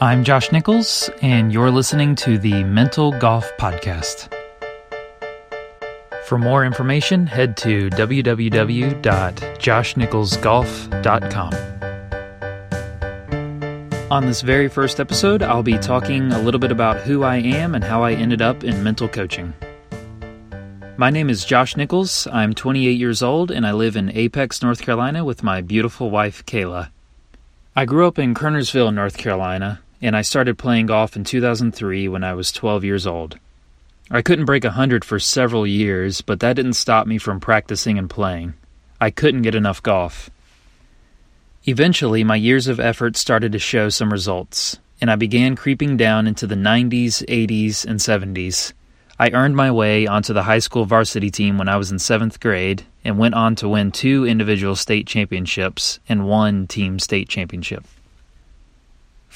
I'm Josh Nichols, and you're listening to the Mental Golf Podcast. For more information, head to www.joshnicholsgolf.com. On this very first episode, I'll be talking a little bit about who I am and how I ended up in mental coaching. My name is Josh Nichols. I'm 28 years old, and I live in Apex, North Carolina with my beautiful wife, Kayla. I grew up in Kernersville, North Carolina, and I started playing golf in 2003 when I was 12 years old. I couldn't break 100 for several years, but that didn't stop me from practicing and playing. I couldn't get enough golf. Eventually, my years of effort started to show some results, and I began creeping down into the 90s, 80s, and 70s. I earned my way onto the high school varsity team when I was in seventh grade and went on to win two individual state championships and one team state championship.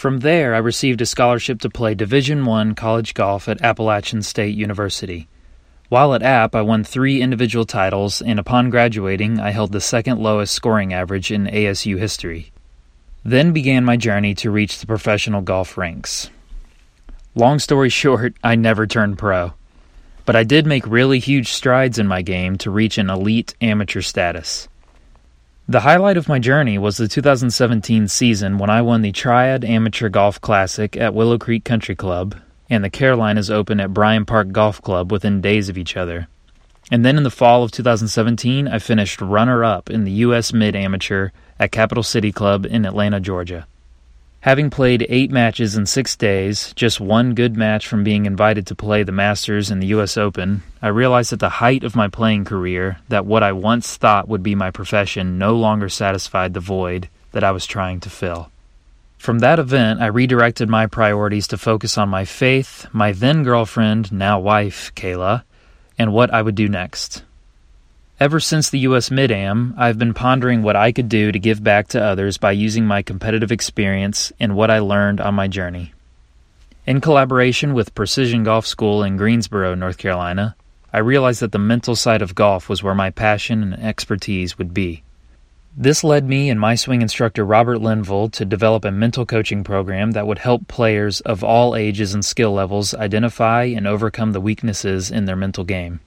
From there, I received a scholarship to play Division I college golf at Appalachian State University. While at App, I won three individual titles, and upon graduating, I held the second lowest scoring average in ASU history. Then began my journey to reach the professional golf ranks. Long story short, I never turned pro. But I did make really huge strides in my game to reach an elite amateur status. The highlight of my journey was the 2017 season when I won the Triad Amateur Golf Classic at Willow Creek Country Club and the Carolinas Open at Bryan Park Golf Club within days of each other. And then in the fall of 2017, I finished runner up in the U.S. Mid Amateur at Capital City Club in Atlanta, Georgia. Having played eight matches in six days, just one good match from being invited to play the Masters and the U.S. Open, I realized at the height of my playing career that what I once thought would be my profession no longer satisfied the void that I was trying to fill. From that event, I redirected my priorities to focus on my faith, my then girlfriend, now wife, Kayla, and what I would do next. Ever since the US Mid Am, I've been pondering what I could do to give back to others by using my competitive experience and what I learned on my journey. In collaboration with Precision Golf School in Greensboro, North Carolina, I realized that the mental side of golf was where my passion and expertise would be. This led me and my swing instructor Robert Linville to develop a mental coaching program that would help players of all ages and skill levels identify and overcome the weaknesses in their mental game.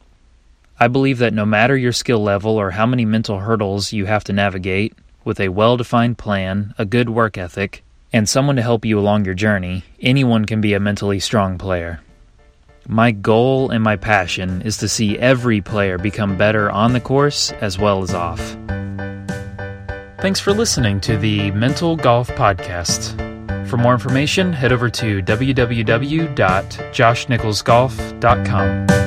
I believe that no matter your skill level or how many mental hurdles you have to navigate, with a well defined plan, a good work ethic, and someone to help you along your journey, anyone can be a mentally strong player. My goal and my passion is to see every player become better on the course as well as off. Thanks for listening to the Mental Golf Podcast. For more information, head over to www.joshnicholsgolf.com.